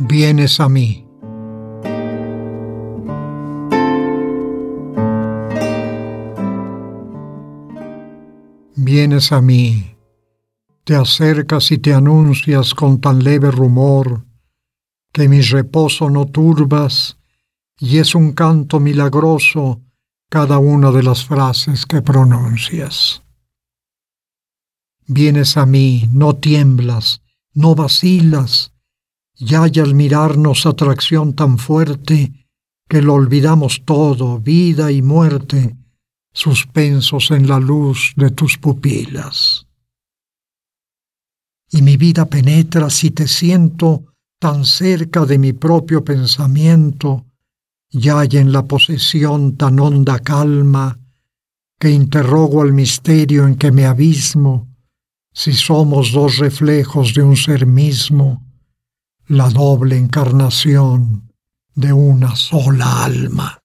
vienes a mí. Vienes a mí, te acercas y te anuncias con tan leve rumor que mi reposo no turbas y es un canto milagroso cada una de las frases que pronuncias. Vienes a mí, no tiemblas, no vacilas, y hay al mirarnos atracción tan fuerte que lo olvidamos todo, vida y muerte, suspensos en la luz de tus pupilas. Y mi vida penetra si te siento tan cerca de mi propio pensamiento, y hay en la posesión tan honda calma, que interrogo al misterio en que me abismo, si somos dos reflejos de un ser mismo, la doble encarnación de una sola alma.